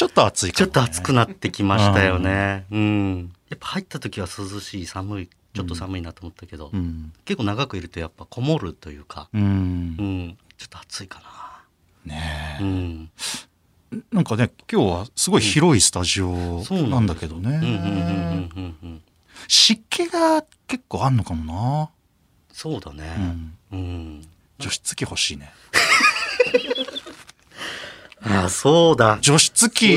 ちょっと暑いねちょっと暑くなってきましたよね。うん。やっぱ入った時は涼しい、寒い、ちょっと寒いなと思ったけど、うん。結構長くいるとやっぱこもるというか、う。うんん、ちょっと暑いかねな。うん。え。なんかね、今日はすごい広いスタジオなんだけどね。湿気が結構あんのかもそうだねな。う。ん。うん。除湿機欲しいね。あ、そうだ。除湿機、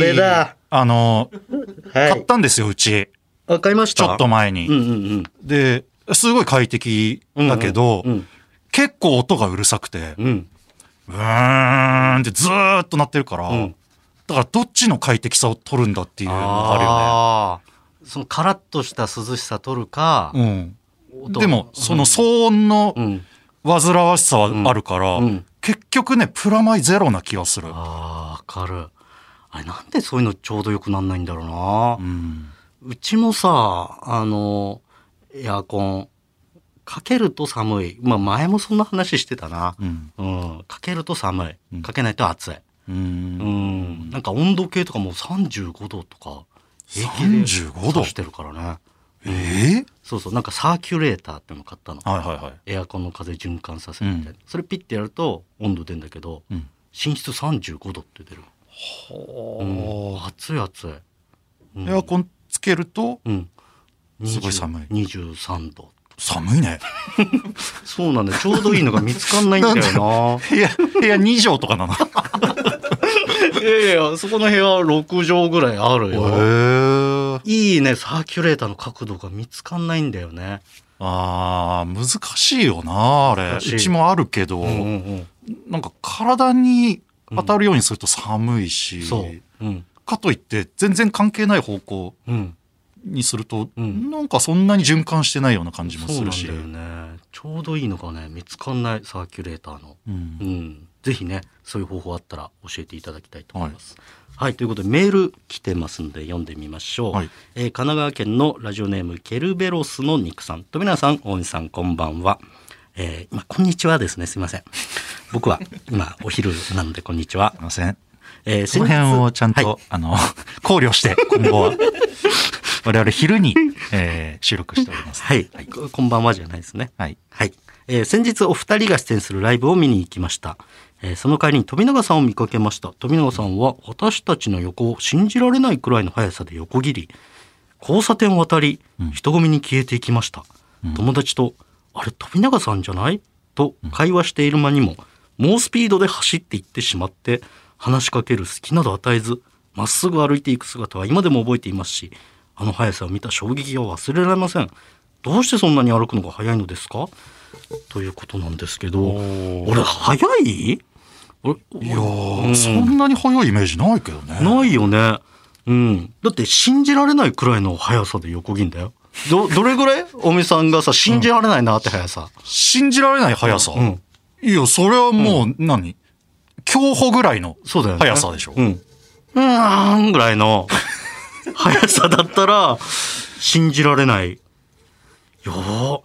あの、はい。買ったんですよ、うち。わかりました。ちょっと前に。うんうんうん。で、すごい快適だけど、うん結構音がうるさくて、うん。うん。うーんってずーっと鳴ってるから、うんだからどっちの快適さを取るんだっていうのがあるよね。ああ。そのカラッとした涼しさ取るか、うん、音でも、その騒音のうん。煩わしさはあるから、うん。結局ね、プラマイゼロな気がする。ああ、わかる。あれなんでそういうのちょうどよくなんないんだろうな。うん。うちもさ、あの、エアコン、かけると寒い。まあ前もそんな話してたな。うん。うん。かけると寒い。うんかけないと暑い。う。うんん。なんか温度計とかもう35度とか、平気で35度指してるからね。ええそうそう。なんかサーキュレーターっての買ったの。はいはいはい。エアコンの風循環させるみたいな。それピッてやると温度出るんだけど、うん。寝室35度って出る。うん、暑い暑い。うんエアコンつけるとうん。すごい寒い23度。寒いね。そうなんだよ。ちょうどいいのが見つかんないんだよ 部屋、部屋2畳とかなの？な。いやいや、そこの部屋6畳ぐらいあるよ。へえ。いいね、サーキュレーターの角度が見つかんないんだよね。ああ、難しいよな、あれ。うちもあるけど、うんうんうん。なんか体に当たるようにすると寒いし、そう。うん。かといって全然関係ない方向うん。にすると、うんなんかそんなに循環してないような感じもそうなんだするし。よね。ちょうどいいのがね、見つかんない、サーキュレーターの。うんうん。ぜひね、そういう方法あったら教えていただきたいと思います。はい、ということでメール来てますんで読んでみましょう。はいえー神奈川県のラジオネームケルベロスの肉さん。富永さん、大西さん、こんばんは。えー、今、こんにちはですね。すいません。僕は今、お昼なので、こんにちはすい。ません。えー、その辺をちゃんと、はいあの、考慮して、今後は。我々昼に、えー収録しております。はい、ここんばんはじゃないですね。はい。はい。えー先日お二人が出演するライブを見に行きました。えーその帰りに富永さんを見かけました。富永さんは私たちの横を信じられないくらいの速さで横切り、交差点を渡り、人混みに消えていきました。友達と、あれ富永さんじゃない？と会話している間にも、猛スピードで走っていってしまって、話しかける隙など与えず、まっすぐ歩いていく姿は今でも覚えていますし、あの速さを見た衝撃が忘れられません。どうしてそんなに歩くのが速いのですか？ということなんですけど、俺速い？俺いやー、そんなに速いイメージないけどね。ないよね。うん。だって信じられないくらいの速さで横切んだよ。ど、どれぐらい？おみさんがさ、信じられないなって速さ。信じられない速さ？うん。いや、それはもう何、競歩ぐらいの。速さでしょ？うん。うーんぐらいの 速さだったら、信じられない。いやー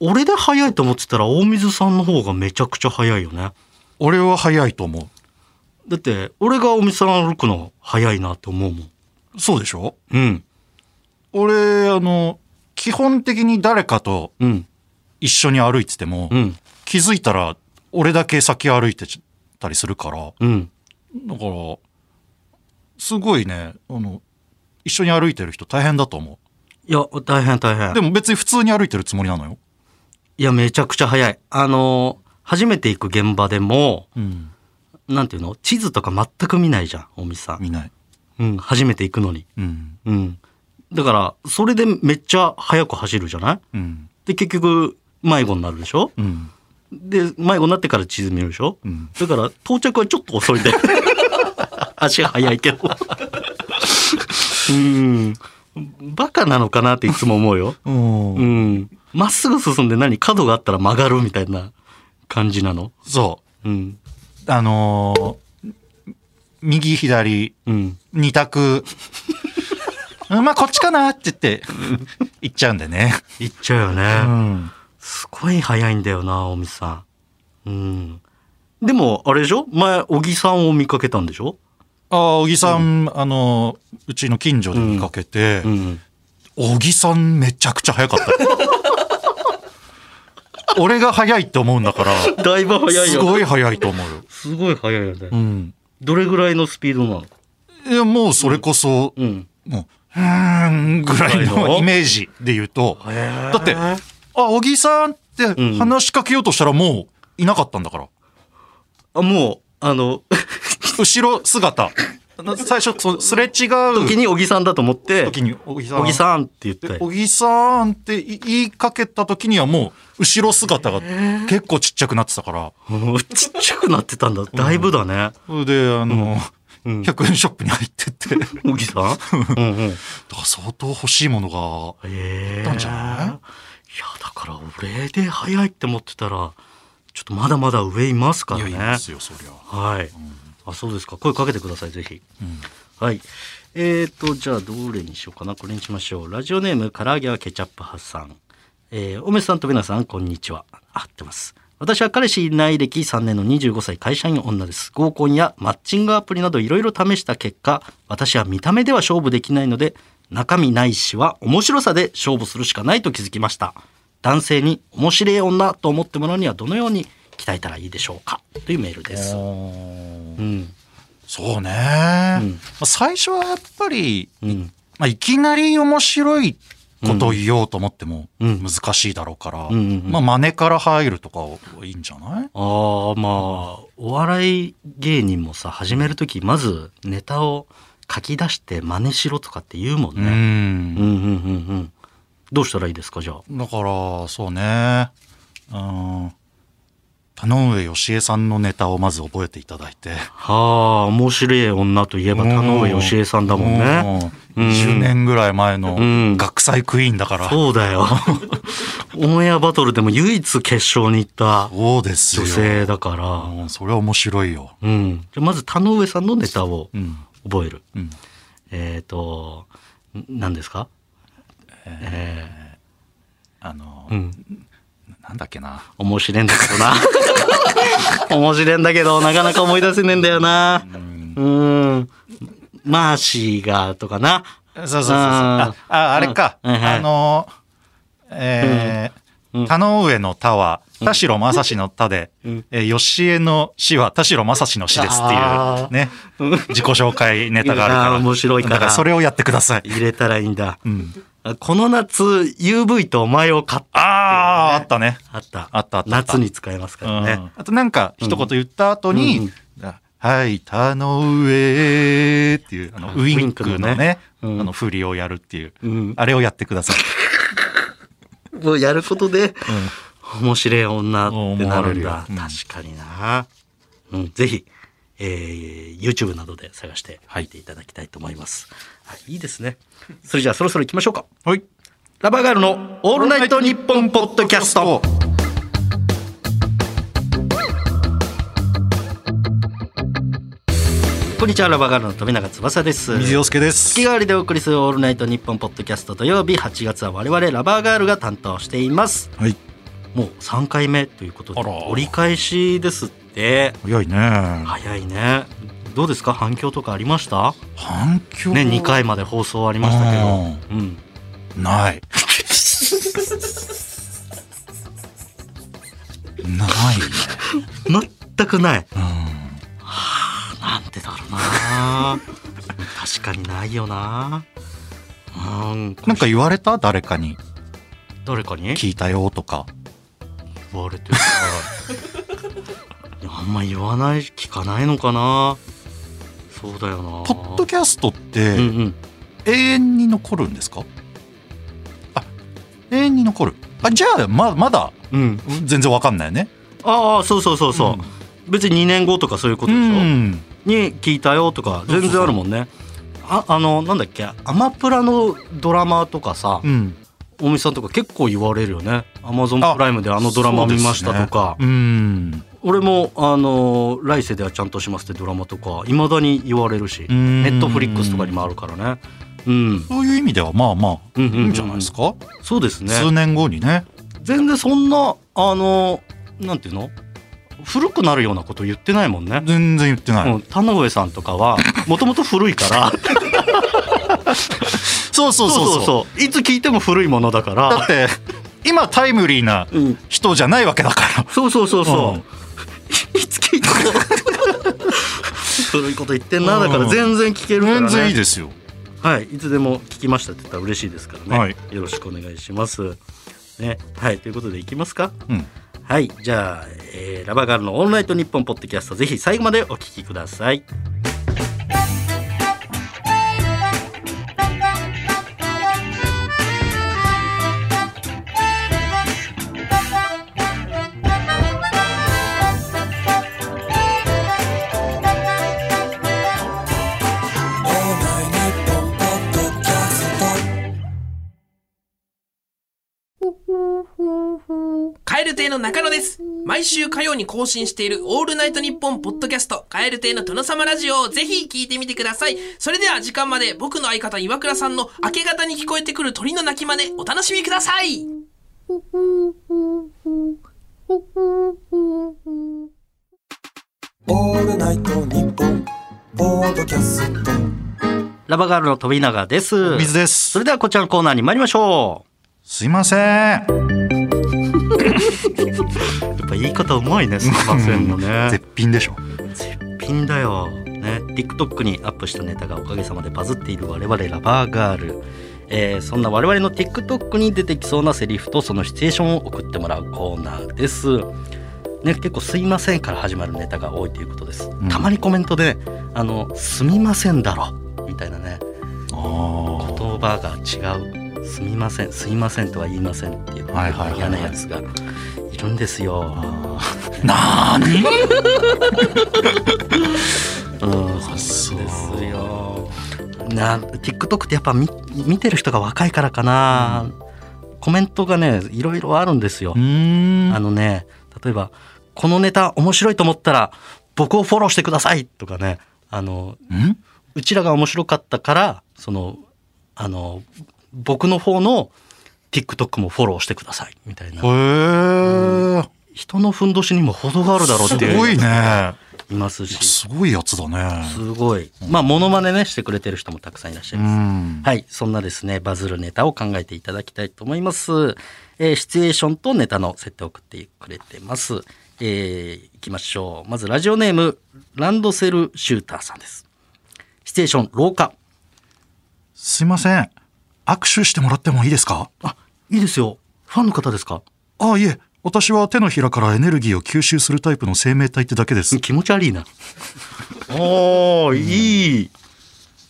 俺で速いと思ってたら大水さんの方がめちゃくちゃ速いよね。俺は速いと思だって、俺が大水さん歩くの速いなって思うもん。う。そうでしょ？うん。俺、あの、基本的に誰かとうん。一緒に歩いてても、うん。気づいたら俺だけ先歩いてたりするから、うん。だから、すごいね、あの、一緒に歩いてる人大変だと思いや、大変大変。う。でも別に普通に歩いてるつもりなのよ。いや、めちゃくちゃ早い。あの、初めて行く現場でも、うん。なんていうの？地図とか全く見ないじゃん、大見さん。見ない。うん、初めて行くのに。うん。うん。だから、それでめっちゃ速く走るじゃない？うん。で、結局、迷子になるでしょ？うん。で、迷子になってから地図見るでしょ？うん。だから、到着はちょっと遅いんで。足が速いけど。うん。バカなのかなっていつも思うよ。うんうん。まっすぐ進んで何角があったら曲がるみたいな感じなの？そうん。う。あのー右左うん。二択。う んまあこっちかなって言って、行っちゃうんだよね。行っちゃうよね。うん。すごい速いんだよな、おみさん。うん。でも、あれでしょ？前、小木さんを見かけたんでしょ？ああ、小木さん、あのーうちの近所で見かけて、うん。小木さんめちゃくちゃ速かったよ。俺が速いって思うんだから、だいぶ速いよ。すごい速いと思うよ。すごい速いよね。うん。どれぐらいのスピードなの？いや、もうそれこそ、うん。もう、うーんぐらいののイメージで言うと、だだって、あ、小木さんってうん話しかけようとしたらもういなかったんだから。あ、もう、あの、後ろ姿。最初、そうすれ違う時に小木さんだと思って、時に小木さん。小木さんって言って。で小木さんって言いかけた時にはもう後ろ姿が結構ちっちゃくなってたから。うんちっちゃくなってたんだ。だいぶだね。それで、あの、うん。100円ショップに入ってって、だか小木さん？うんうん。ら相当欲しいものが、ええたんじゃない？いや、だから俺で速いって思ってたら、ちょっとまだまだ上いますからね。いいですよ、そりゃ。はい。あ、そうですか。声かけてください、ぜひ。うんはい。えーと、じゃあ、どれにしようかな。これにしましょう。ラジオネーム、唐揚げはケチャップ派さん。えー、おめさんとべなさん、こんにちは。あ合ってます。私は彼氏いない歴3年の25歳会社員女です。合コンやマッチングアプリなどいろいろ試した結果、私は見た目では勝負できないので、中身ないしは面白さで勝負するしかないと気づきました。男性に面白い女と思ってもらうにはどのように鍛えたらいいでしょうか？というメールです。うん。そうね、うん最初はやっぱり、うん。まあ、いきなり面白いことを言おうと思っても難しいだろうか？ら、うんうんうんまあ真似か？ら入るとか？はいいんじゃないああまあお笑い芸人もさ始める時まずネタを書き出して真似しろとか？って言うもんね。うんうんん。うんうん。どうしたらいいですか？じゃあ。だか？ら、そうね。うん。田上義恵さんのネタをまず覚えていただいて。はあ面白い女といえば田上義恵さんだもんね。うん。20年ぐらい前のうん学祭クイーンだから。そうだよ。オンエアバトルでも唯一決勝に行ったそうですよ。女性だから。うんそれは面白いよ。うん。じゃあまず田上さんのネタをうん。覚える。うん。えっ、と、ん何ですか？えあのー、う、ん。なんだっけな。面白いんだけどな。面白いんだけど、なかなか思い出せねえんだよな。うんうん。マーシーが、とかな。そうそうそうそう。ああ、ああれか。うんあの、えーうん田上の田は、田代正史の田で、うんえー吉江の死は田代正史の死ですってあいうね、うん自己紹介ネタがあるから。面白いからだからそれをやってください。入れたらいいんだ。うん。この夏、UV とお前を買った。ああ、あったね。あった。あったあった夏に使えますからね。うんあとなんか一言言った後に、うんはい、田上っていう、あの、ウインクのね、のねうんあの、振りをやるっていう、うんあれをやってください。もうやることで、面白い女ってなるんだ。うん確かにな。うん、ぜひ、えー、YouTube などで探して入っていただきたいと思います。はい、いいですね。それじゃあそろそろ行きましょうか。はい。ラバーガールのオールナイトニッポンポッドキャスト。こんにちは、ラバーガールの富永翼です。水洋介です。月替わりでお送りするオールナイトニッポンポッドキャスト土曜日8月は我々ラバーガールが担当しています。はい。もう3回目ということで折り返しですって早いね。早いねどうですか？反響とかありました？反響？ね2回まで放送ありましたけど。うん。ない。ないね。全くない。うん。なんてだろうな。確かにないよな。うん。なんか言われた？誰かに。誰かに？聞いたよとか。言われてさ いやあんま言わない聞かないのかなそうだよな。ポッドキャストってうんうん。永遠に残るんですか？あ永遠に残る。あじゃあままだ？うん。全然わかんないよね。ああそうそうそうそう、別に2年後とかそういうことうでしょ、ん。に聞いたよとか全然あるもんね。ああのなんだっけ？アマプラのドラマとかさうん。大見さんとか結構言われるよね。アマゾンあプライムであのドラマ見ましたとか、ね。うん俺もあの来世ではちゃんとしますってドラマとかいまだに言われるしん。ネットフリックスとかにもあるからね。うん。そういう意味ではまあまあうんうんうんいいんじゃないですか、そうですね。数年後にね。全然そんなあのなんていうの？古くなるようなこと言ってないもんね、全然言ってない、うん、田上さんとかはもともと古いから。そうそう。そうそうそう。いつ聞いても古いものだから。だって今タイムリーなうん。人じゃないわけだから。そうそうそうそう、うん いつ聞いても古いこと言ってんな。だから全然聞けるからね。全然いいですよ。はい、いつでも聞きましたって言ったら嬉しいですからね、はい。よろしくお願いします。ね、はい、ということでいきますか。うん。はい、じゃあ、えーラバーガールのオンライトニッポンポッドキャスト、ぜひ最後までお聞きください。亭の中野です。毎週火曜に更新しているオールナイトニッポンポッドキャスト、カエル亭の殿様ラジオをぜひ聞いてみてください。それでは時間まで僕の相方岩倉さんの明け方に聞こえてくる鳥の鳴き真似お楽しみください。オールナイトニッポンポードキャストラバーガールの飛永です。水ですそれではこちらのコーナーに参りましょすいませんう。やっぱ言い方うまいね、すいませんのね。絶品でしょ絶品だよ。ね、TikTok にアップしたネタがおかげさまでバズっている我々ラバーガール。えーそんな我々の TikTok に出てきそうなセリフとそのシチュエーションを送ってもらうコーナーです。ね、結構「すいません」から始まるネタが多いということです。んたまにコメントで「あのすみませんだろ」みたいなねあ言葉が違う「すみませんすいません」とは言いませんっていう嫌なやつがいるんですよ。ーなー。に うん、そう。ですよ。な TikTok ってやっぱ見見てる人が若いからかな、コメントがねいろいろあるんですよ。あのね例えば「このネタ面白いと思ったら僕をフォローしてください」とかねあのん？うちらが面白かったからそのあの僕の方の TikTok もフォローしてください。みたいな。へえ人のふんどしにも程があるだろうっていう。すごいね。いますし。すごいやつだね。すごい。まあモノマネねしてくれてる人もたくさんいらっしゃういます、ん。はい。そんなですねバズるネタを考えていただきたいと思います、えーシチュエーションとネタの設定を送ってくれてます。えー、いきましょう。まずラジオネームランドセルシューターさんです。シチュエーション廊下。すいません握手してもらってもいいですか？あいいですよ。ファンの方ですか？あいえ。私は手のひらからエネルギーを吸収するタイプの生命体ってだけです。気持ち悪いな。おーいい。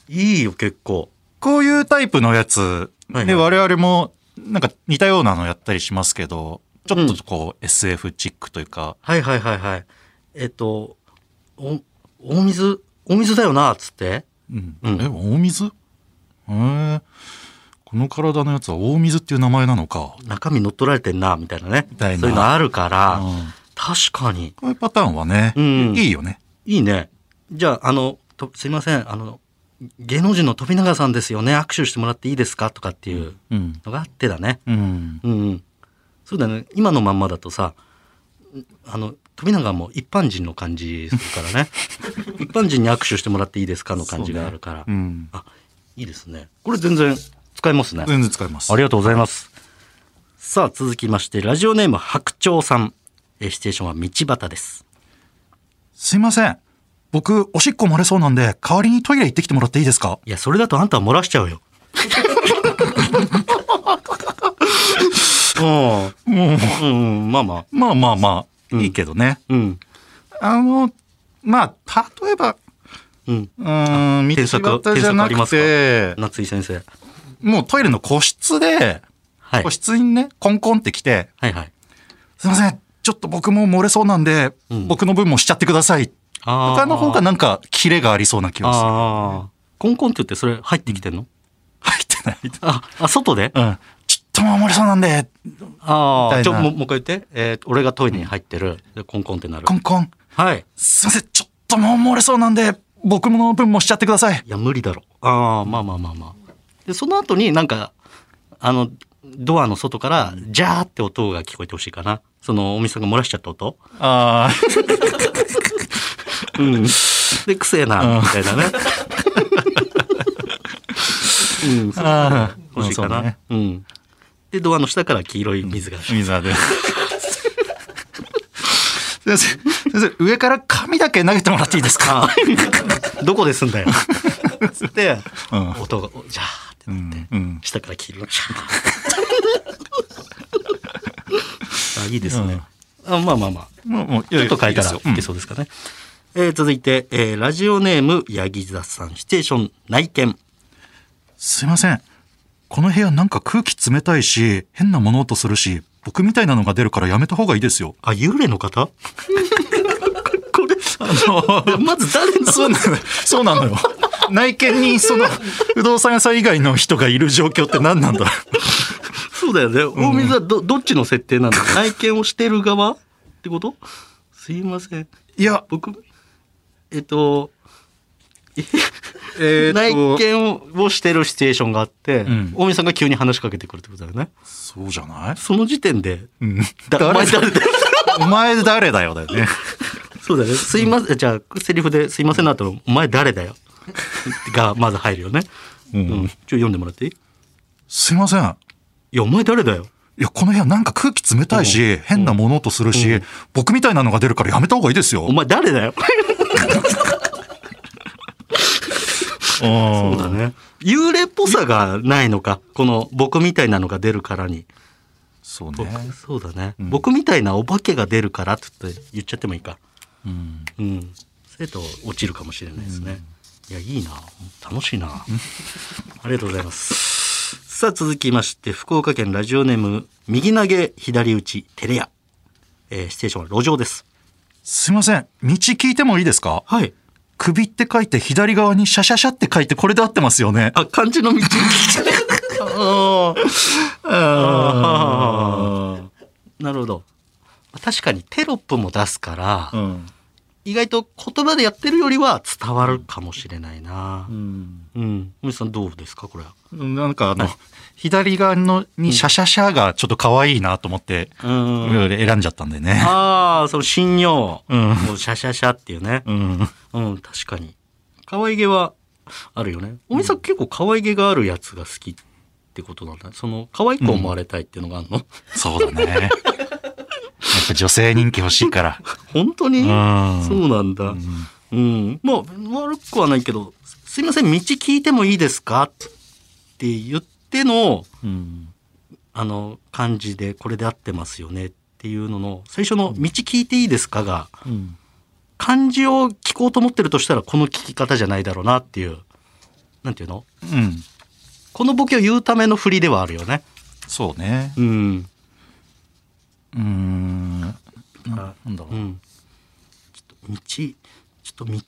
いいよ結構。こういうタイプのやつ、はいはい。で我々もなんか似たようなのやったりしますけどちょっとこう SF チックというか、はいはいはいはい。えっとお大水大水だよなっつって。うん。うん。え大水？へえこの体のやつは大水っていう名前なのか、中身乗っ取られてんなみたいなね。たいな。そういうのあるから、うん。確かに。こういうパターンはね、うん。いいよね。いいね。じゃああのとすいません。あの芸能人の飛永さんですよね。握手してもらっていいですかとかっていううん。のがあってだね。うん。うんうん。そうだね。今のまんまだとさあの飛永も一般人の感じするからね。一般人に握手してもらっていいですかの感じがあるから、うん。あいいですね。これ全然使えますね全然使えますありがとうございます。さあ、続きまして、ラジオネーム白鳥さん。えーシチュエーションは道端です。すいません僕おしっこ漏れそうなんで代わりにトイレ行ってきてもらっていいですか？いや、それだとあんたは漏らしちゃうよ。も う、うん、うん、まあまあ。まあまあまあ、んいいけどね。うん。あの、まあ、例えば、うん。うーん、道添削端じゃなくて、夏井先生。もうトイレの個室で、はい個。室にね、コンコンって来て、はいはい。すいません、ちょっと僕も漏れそうなんで、うん僕の分もしちゃってください。他の方がなんか、キレがありそうな気がする。ああ。コンコンって言ってそれ入ってきてんの？入ってない。あ、あ、外で？うん。ちょっともう漏れそうなんで、ああ。ちょ、もうもう一回言って。えー俺がトイレに入ってる。で、コンコンってなるコ。ンコン。はい。すいません、ちょっともう漏れそうなんで、僕の分もしちゃってください。いや、無理だろ。ああ、まあまあまあまあ。で、その後になんか、あの、ドアの外から、ジャーって音が聞こえてほしいかな。その、お店が漏らしちゃった音。あ うん。で、くせえな、みたいなね。うん、そう。欲しいかな。ねうん。で、ドアの下から黄色い水が。水が出る。先生、先生、上から紙だけ投げてもらっていいですか？どこですんだよ。つって、うん音が、ジャーってうなって。下から黄色がシャーあいいですね。あまあまあまあ。もう、もう、ちょっと変えたらいけそうですかね。えー続いて、えーラジオネーム、ヤギ座さん、シチュエーション、内見。すいません。この部屋なんか空気冷たいし、変な物音するし、僕みたいなのが出るからやめた方がいいですよ。あ、幽霊の方？これ、あの、まず誰の？そうなのよ。内見にその 不動産屋さん以外の人がいる状況って何なんだろそうだよね。大水はど、どっちの設定なんだ内見をしてる側ってこと？すいません。う。いや、僕、えっと、え内見をしてるシチュエーションがあって、ん大水さんが急に話しかけてくるってことだよね。そうじゃない？その時点で、うん。だお前誰？だ よお前誰だよだよね。そうだね。すいません。じゃあ、セリフで、すいませんなと、お前誰だよ？が、まず入るよね。ううん。ちょ、読んでもらっていい？いすいません。や、お前誰だよ。いや、この部屋なんか空気冷たいし、変な物音するし、僕みたいなのが出るからやめた方がいいですよ。お前誰だよ。そそうだね。幽霊っぽさがないのか。この、僕みたいなのが出るからに。そう僕ね。そうだね、ん僕みたいなお化けが出るからって言っちゃってもいいか。うん。うん。生徒落ちるかもしれないですね。いや、いいな。楽しいな。ありがとうございます。さあ、続きまして、福岡県ラジオネーム、右投げ、左打ち、テレヤ。えー、ステーションは路上です。すいません。道聞いてもいいですか？はい。首って書いて左側にシャシャシャって書いてこれで合ってますよね。あ、漢字の道。あーあー。なるほど。確かにテロップも出すから、うん。意外と言葉でやってるよりは伝わるかもしれないなう。ん。うん。森さんどうですかこれは？なんかあの、左側のにシャシャシャがちょっと可愛いなと思って、うん。選んじゃったんでね。ああ、その信用。うんシャシャシャっていうね。うん。うん、確かに。可愛げはあるよね。おみさん結構可愛げがあるやつが好きってことなんだ。その、可愛く思われたいっていうのがあるの、そうだね。ぱ女性人気欲しいから。本当に、うんそうなんだ。うん。まあ、悪くはないけど、すいません、道聞いてもいいですか？って言っての、うん。あの、漢字でこれで合ってますよねっていうのの、最初の道聞いていいですかが、うん。漢字を聞こうと思ってるとしたらこの聞き方じゃないだろうなっていう、なんていうの？うん。このボケを言うための振りではあるよね。そうね。うん。うーん。ななんだろう。うん。ちょっと道、ちょっと道、道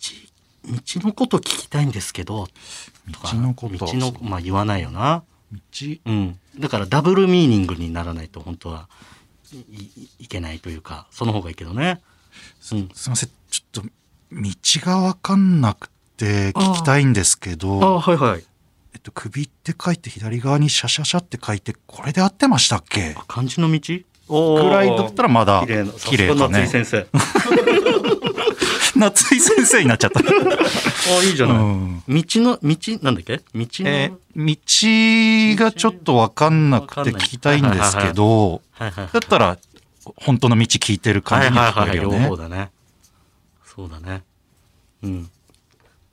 のこと聞きたいんですけど、道のこと道の、まあ言わないよな。道？うん。だからダブルミーニングにならないと本当はいけないというか、その方がいいけどね。うん。すいません。ちょっと、道がわかんなくて聞きたいんですけあど、はいはい。えっと、首って書いて左側にシャシャシャって書いて、これで合ってましたっけ？あ漢字の道？くくらいだったらまだ綺麗な、綺麗かさすが夏井ね。先生。夏井先生になっちゃった。あ、いいじゃない。うん道の、道、なんだっけ？道の、えー道がちょっとわかんなくて聞きたいんですけど、だったら、本当の道聞いてる感じに聞こえるよはいはいはい、両方ね。だね。そうだね。うん。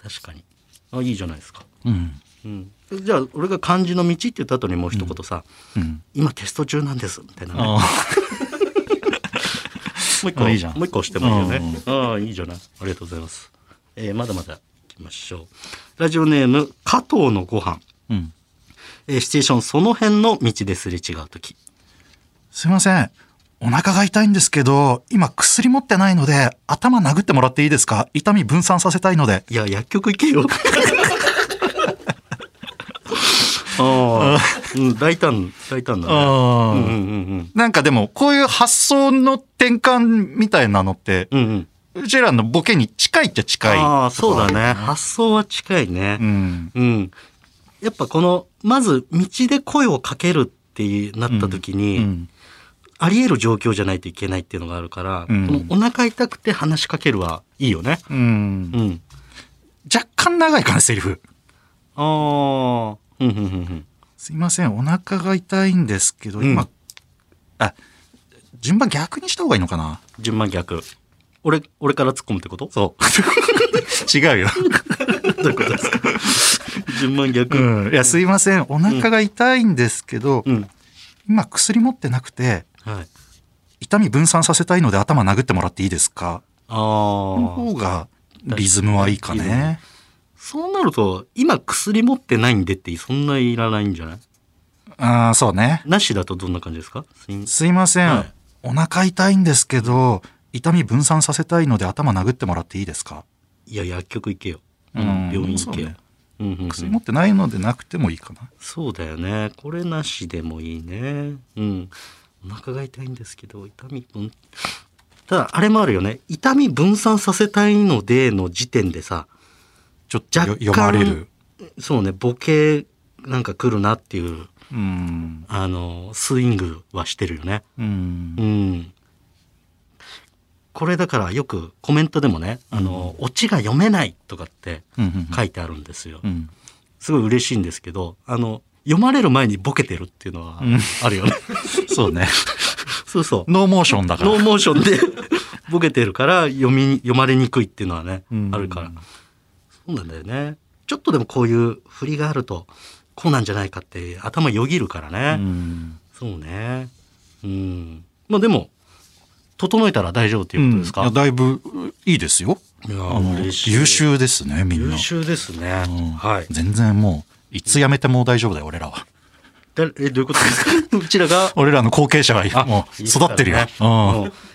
確かに。あ、いいじゃないですか。うん。うん。じゃあ俺が漢字の道って言った後にもう一言さ、うん。今テスト中なんですみたいなね。あ もう一個あいいじゃんもう一個押してもいいよね。ああいいじゃない。ありがとうございます。えーまだまだ行きましょう。ラジオネーム加藤のご飯。うん。えーシチュエーションその辺の道ですれ違う時。すいません。お腹が痛いんですけど、今薬持ってないので、頭殴ってもらっていいですか？痛み分散させたいので。いや薬局行けよ。ああ、うん、大胆大胆だね。うんうんうんなんかでも、こういう発想の転換みたいなのって、うん。うんうん。うちらのボケに近いっちゃ近い。ああそうだね。発想は近いね。うん。うん。やっぱこの、まず道で声をかけるってなった時に、うん。あり得る状況じゃないといけないっていうのがあるから、うんこのお腹痛くて話しかけるはいいよね。うんう。ん。若干長いかな、セリフ。ああ。すいません、お腹が痛いんですけど、今、うんあ、順番逆にした方がいいのかな？順番逆。俺、俺から突っ込むってこと？そう。違うよ。どういうことですか？順番逆。うん。いや、すいません、お腹が痛いんですけど、うん。今薬持ってなくて、はい。痛み分散させたいので頭殴ってもらっていいですか？あこのあ。方がリズムはいいかね。そうなると、今薬持ってないんでってそんないらないんじゃない？ああ、そうね。なしだとどんな感じですか？すいません、はいお腹痛いんですけど、痛み分散させたいので頭殴ってもらっていいですか？いや、薬局行けよ。ううんん、病院行けよ。うんうんうん薬持ってないのでなくてもいいかな。そうだよね。これなしでもいいね。うん。お腹が痛いんですけど、痛み分、ただ、あれもあるよね。痛み分散させたいのでの時点でさ、ちょっと読まれる。そうね、ボケなんか来るなっていう、うん。あの、スイングはしてるよね。うんう。ん。これだからよくコメントでもね、あの、オチが読めないとかってうん書いてあるんですよ。うん。すごい嬉しいんですけど、あの、読まれる前にボケてるっていうのはうんあるよね。そうね。そうそう。ノーモーションだから。ノーモーションで ボケてるから読み、読まれにくいっていうのはね、うんあるから。そうなんだよね。ちょっとでもこういう振りがあると、こうなんじゃないかって頭よぎるからね。うんそうね。うん。まあでも、整えたら大丈夫っていうことですか、いやだいぶいいですよ。優秀ですね、みんな。優秀ですね。うんはい。全然もう、いつ辞めても大丈夫だよ、俺らは。だえ、どういうことですか？うちらが？俺らの後継者がもう育ってるよ。いねうん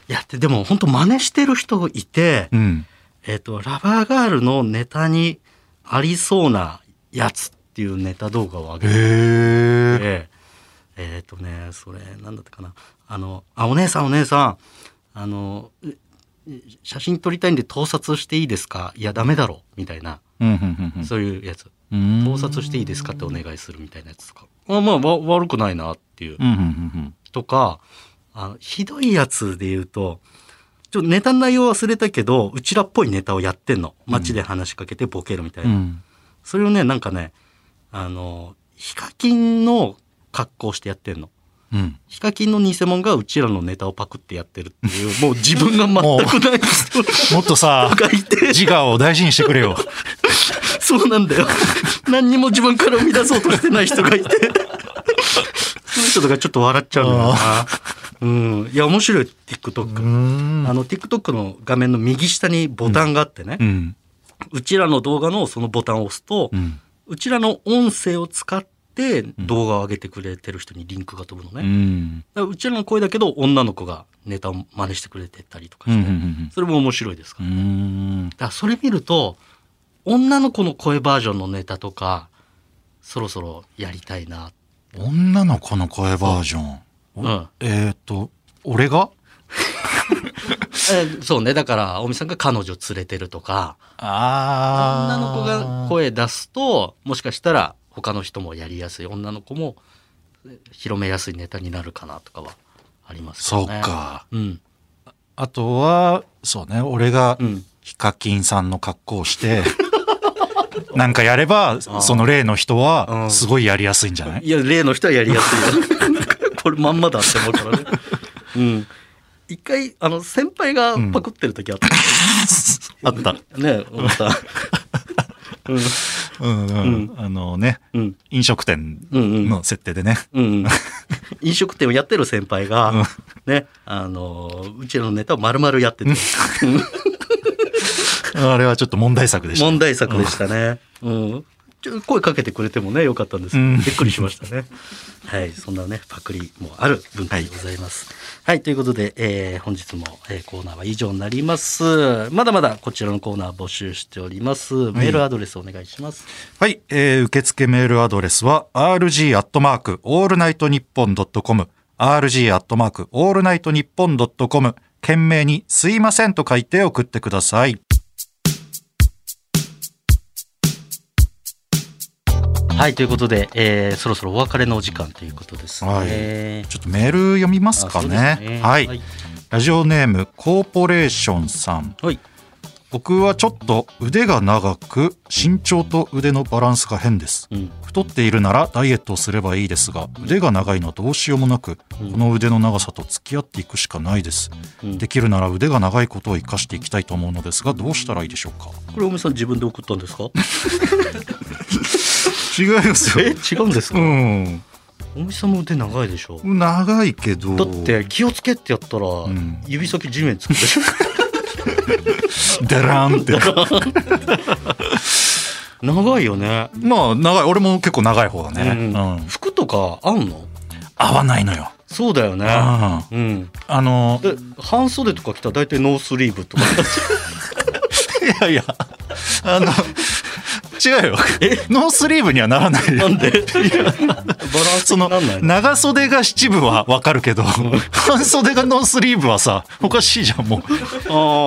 いや、ででも本当真似してる人いて、うん。うん。えっ、と、ラバーガールのネタにありそうなやつっていうネタ動画を上げてへえ。て、えっ、とね、それ、なんだったかな。あの、あ、お姉さんお姉さん、あの、え写真撮りたいんで盗撮していいですか？いや、ダメだろみたいな、そういうやつ。うん。盗撮していいですかってお願いするみたいなやつとか。あまあ、わ悪くないなっていう。とか、あのひどいやつで言うと、ちょっとネタの内容忘れたけど、うちらっぽいネタをやってんの。街で話しかけてボケるみたいな。うん。うん。それをね、なんかね、あの、ヒカキンの格好してやってんの。うん。ヒカキンの偽物がうちらのネタをパクってやってるっていう、もう自分が全くない人 もっとさ、自我を大事にしてくれよ。そうなんだよ。何にも自分から生み出そうとしてない人がいて、そういう人とかちょっと笑っちゃうんだよな。うん。いや、面白い、TikTok。んあの TikTok の画面の右下にボタンがあってね、う。うんちらの動画のそのボタンを押すと、う。うんちらの音声を使って動画を上げてくれてる人にリンクが飛ぶのうね。ん。だからうちらの声だけど女の子がネタを真似してくれてたりとかして、ん。それも面白いですかうら。ん。だからそれ見ると、女の子の声バージョンのネタとか、そろそろやりたいな。女の子の声バージョン。うん。えっと、俺が？えそうね。だから、おみさんが彼女連れてるとか、あ女の子が声出すともしかしたら他の人もやりやすい女の子もえ広めやすいネタになるかなとかはありますけそうどね。か。うん。あとは、そうね、俺がうん。ヒカキンさんの格好をして、なんかやれば、その例の人うんは、すごいやりやすいんじゃない？いや、例の人はやりやすいよ。これまんまだって思うからね。うん。一回、あの、先輩がパクってる時あった。あった。ね思った。うん。うんうんあのねうん飲食店の設定でね、飲食店をやってる先輩が、ね、あのうちのネタを丸々やってて、あれはちょっと問題作でした問題作でしたね。うん。声かけてくれてもね、よかったんですけど、うんびっくりしましたね。はい、そんなね、パクリもある文化でございます。はい、ということで、えー本日も、えーコーナーは以上になります。まだまだこちらのコーナー募集しております。メールアドレスお願いします。はい、えー受付メールアドレスは rg アットマークオールナイトニッポンドットコム rg アットマークオールナイトニッポンドットコム件名にすいませんと書いて送ってください。はい、ということで、えーそろそろお別れのお時間ということですね。はいちょっとメール読みますかね。ねはい、はいラジオネームコーポレーションさん。はい。僕はちょっと腕が長く身長と腕のバランスが変です。うん。太っているならダイエットをすればいいですが腕が長いのはどうしようもなく、うんこの腕の長さと付き合っていくしかないです、うんできるなら腕が長いことを生かしていきたいと思うのですがどうしたらいいでしょうか？これ、おみさん自分で送ったんですか？違いますえ、違うんですか、うん。おみさんも腕長いでしょ？長いけど。だって気をつけってやったら、ん。指先地面つくでしょデラーンって。長いよね、まあ長い。俺も結構長い方だね、うん。うん。服とかあんの？合わないのよ、そうだよね。あうん。あので半袖とか着たら大体ノースリーブとか。いやいや。あの違うよ。ノースリーブにはならないよ。なんで？バランスその？長袖が七分はわかるけど半袖がノースリーブはさおかしいじゃんもう。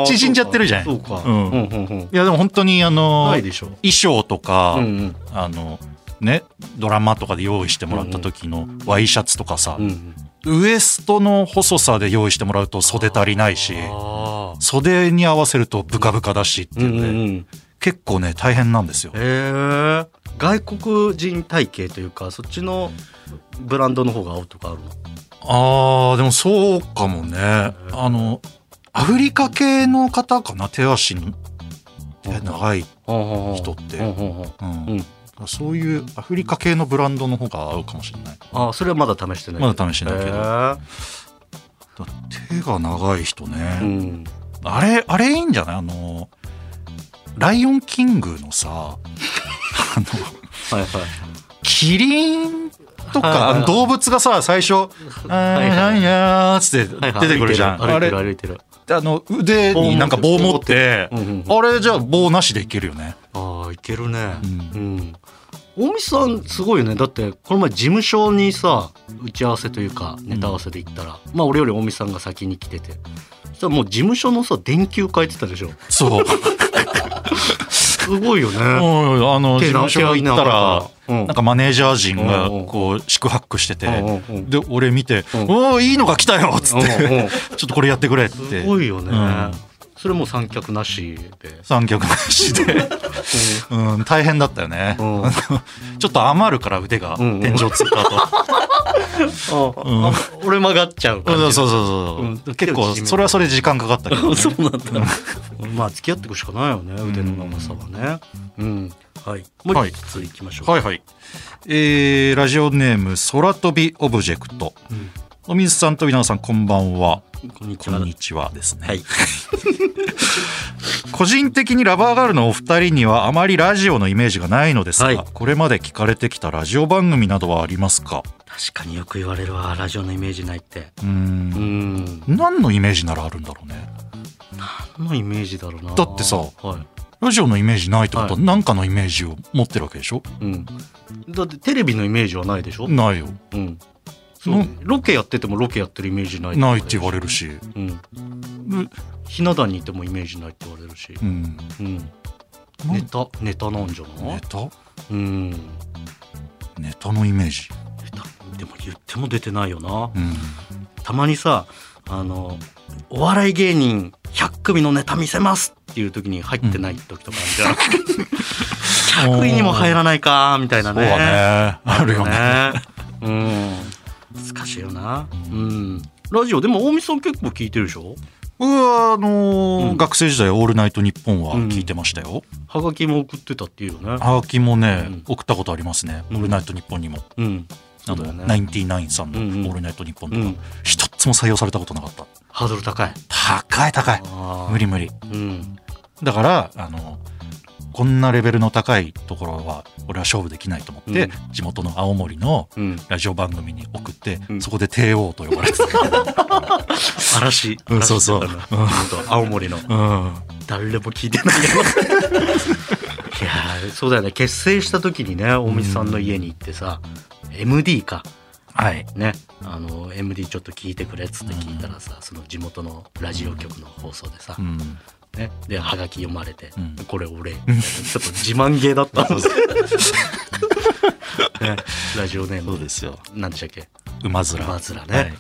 縮んじゃってるじゃん。そうか。うん。いやでも本当にあの衣装とか、あのねドラマとかで用意してもらった時のワイシャツとかさ、うんウエストの細さで用意してもらうと袖足りないし袖に合わせるとブカブカだしってういうんで、うんうん結構ね大変なんですよ。へえ外国人体型というかそっちのブランドの方が合うとかあるの？あーでもそうかもね。あのアフリカ系の方かな？手足の手長い人人って、そういうアフリカ系のブランドの方が合うかもしれない。あそれはまだ試してない。まだ試してないけど。手が長い人ね、えうん。あれあれいいんじゃない？あのライオンキングのさあのはい。はいキリンとはいはい動物がさ最初「あはい。ーなんやー」っつってはいはい。出てくるじゃん、歩いてあれる歩いてる。あの腕になんか棒持ってうんうんうん。あれじゃあ棒なしでいけるよね。ああいけるね。ううん大見さんすごいよね。だってこの前事務所にさ打ち合わせというかネタ合わせで行ったら、まあ俺より大見さんが先に来てて。そしたらもう事務所のさ電球変えてたでしょ。そう。すごいよね。うんあの事手務所行ったらうん。なんかマネージャー陣がうんうん。こう四苦八苦しててうんうんうん。で俺見てうん「おおいいのが来たよ」っつっうんてうん「ちょっとこれやってくれ」って。すごいよね、うんそれも三脚なしで、三脚なしで、うん、大変だったよね、うん。ちょっと余るから腕がうん。うん天井つった後、ああ俺曲がっちゃう感じ。そうそうそうそう、うん。結構それはそれで時間かかったけど、ね、そうなんだ。まあ付き合っていくしかないよね、腕の長さはね。うん。はい。もう一ついきましょう。はいはい。えー、ラジオネーム空飛びオブジェクト。うんお水さんと皆さんこんばんはこんにちは。ちはですね、はい。個人的にラバーガールのお二人にはあまりラジオのイメージがないのですが、はいこれまで聞かれてきたラジオ番組などはありますか？確かによく言われるわ、ラジオのイメージないって。うんん。何のイメージならあるんだろうね何のイメージだろうな。だってさはい。ラジオのイメージないってことははい何かのイメージを持ってるわけでしょ？うん。だってテレビのイメージはないでしょ？ないようん。そう。ねロケやっててもロケやってるイメージないないって言われれるし。うん。うひな壇にいてもイメージないって言われるし。うん。うん。ネタ、ネタなんじゃない？ネタ？うん。ネタのイメージ。ネタでも言っても出てないよな。うん。たまにさあのお笑い芸人100組のネタ見せますっていう時に入ってない時とかあるじゃん、100位 にも入らないかみたいなね。ね。あるよね。うん難しいよなうんラジオでも大見さん結構聞いてるでしょ？僕はあのーうん学生時代「オールナイトニッポン」は聞いてましたよ。はがきも送ってたっていうよね。はがきもね、うん送ったことありますね「うんオールナイトニッポン」にも。うん。そうだよね。ナインティナインさんの「オうんうんールナイトニッポン」とかうん一つも採用されたことなかった。ハードル高い。高い高い。無理無理。うん。だからあのこんなレベルの高いところは俺は勝負できないと思って、うん地元の青森のうん。ラジオ番組に送って、うんそこで帝王と呼ばれてた。嵐。うんそうそう青森の。うん誰も聞いてないよ。いやーそうだよね。結成した時にね、大水さんの家に行ってさ、MD か。はい。ね、あの MD ちょっと聞いてくれっつって聞いたらさ、その地元のラジオ局の放送でさ、うん。ね、ではがき読まれて、うん。これ俺。ちょっと自慢げだった。んですね、ラジオネーム。そうですよ。何でしたっけ？馬面。馬面ね。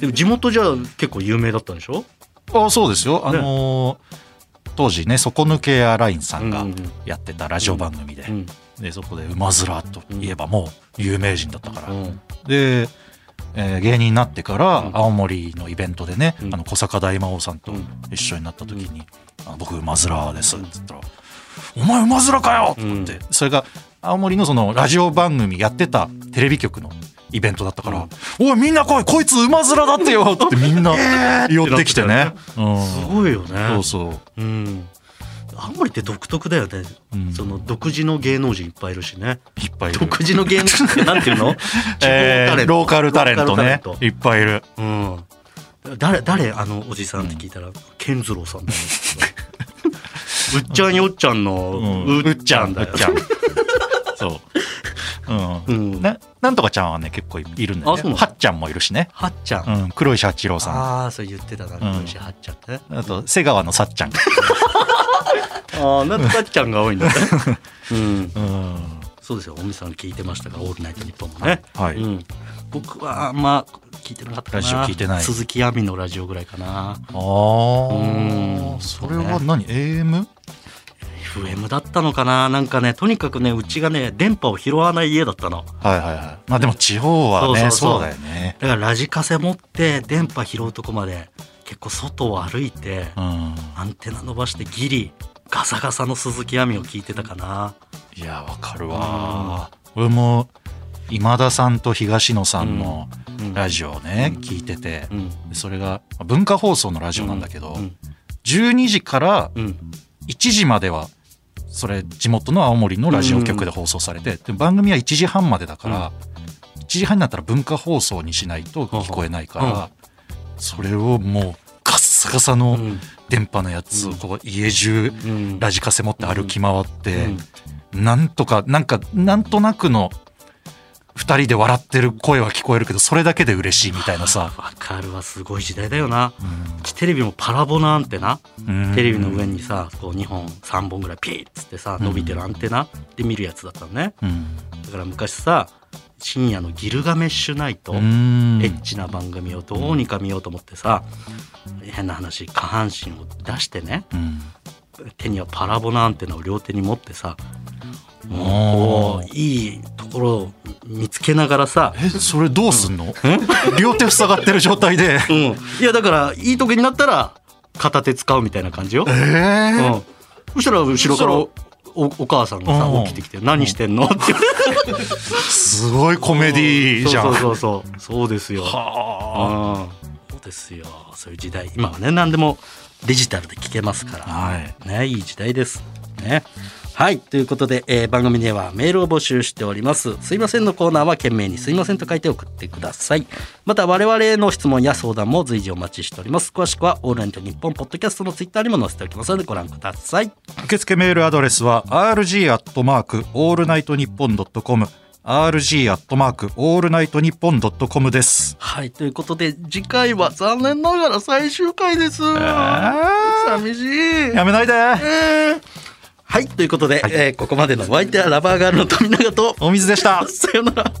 でも地元じゃ結構有名だったんでしょ？はい、あそうですよ。あのー当時ね、底抜けエアラインさんがやってたラジオ番組で、うんでそこで馬面といえばもう有名人だったから。うん。で、えー芸人になってからうん。青森のイベントでね、うん。あの小坂大魔王さんとうん。一緒になった時に「あ僕馬面です」っつったら「お前馬面かよ!」って言って、それが青森のそのラジオ番組やってたテレビ局のイベントだったから「おいみんな来い！こいつ馬面だってよ! 」ってみんな寄ってきてね。うん。すごいよね。そうそう。うん。青森って独特だよね、うん。その独自の芸能人いっぱいいるしね。いっぱいいる。独自の芸能人ってなんていうの？えーローカルタレントね。いっぱいいる。うん。誰、誰、あのおじさんって聞いたら、ケンズローさんだよ。うっちゃんよっちゃんの、うっちゃんだようっ。ちゃん。そう。うん。うん。ななんとかちゃんはね結構いるんだよね。はっちゃんもいるしね。はっちゃん。うん、黒石八郎さん。ああ、そう言ってたな、ん黒石はっちゃんって？ね。あと瀬川のさっちゃん。ああ、なんとかっちゃんが多いんだね。うん。うん。そうですよ、おみさん聞いてましたが、オールナイトニッポンもね。はいうん。僕は、ま、聞いてなかったかな。ラジオ聞いてない鈴木亜美のラジオぐらいかな。ああうんそれは何？AM? FM だったのかななんかね、とにかくね、うちがね、電波を拾わない家だったの。はいはいはい。まあでも地方はね、そうそうそうそうだよね。だからラジカセ持って電波拾うとこまで結構外を歩いてうん。アンテナ伸ばしてギリガサガサの鈴木亜美を聞いてたかな。いや、わかるわ。俺も今田さんと東野さんのうん。ラジオをね、うん。聞いてて。う、ん。それが文化放送のラジオなんだけどう、ん。12時からうん。1時まではそれ地元の青森のラジオ局で放送されて、で番組は1時半までだから、1時半になったら文化放送にしないと聞こえないから、うん。それをもうガッサガサうのん。電波のやつをこう家中うん。ラジカセ持って歩き回って、うん。なんとかなんかなんとなくの2人で笑ってる声は聞こえるけどそれだけで嬉しいみたいなさ、わかるわすごい時代だよな。うんテレビもパラボナアンテナうん。テレビの上にさこう2本3本ぐらいピーッつってさ伸びてるアンテナ。で見るやつだったのね。うん。だから昔さ深夜のギルガメッシュナイト。うん。エッチな番組をどうにか見ようと思ってさ変な話下半身を出してね。うん。手にはパラボナアンテナを両手に持ってさこういいところを見つけながらさ、えそれどうすんの、両手塞がってる状態で。うん、いやだからいい時になったら片手使うみたいな感じよ、えー。うん、そしたら後ろからおおお母さんがうん。さ起きてきて「何してんの?」ってすごいコメディじゃん。そうそうそうそう。そうですよ。はうん。そうですよ。そういう時代。今はね何でもデジタルで聞けますから、あはい。ねいい時代です。ねはい。ということで、えー番組ではメールを募集しております。すいませんのコーナーは件名にすいませんと書いて送ってください。また我々への質問や相談も随時お待ちしております。詳しくはオールナイトニッポンポッドキャストのツイッターにも載せておきますのでご覧ください。受付メールアドレスは rg アットマークオールナイトニッポンドットコム rg アットマークオールナイトニッポンドットコムです。はい。ということで次回は残念ながら最終回です、寂しい。やめないで。えーはいということで、えーここまでのお相手はラバーガールの富永とお水でした。さよなら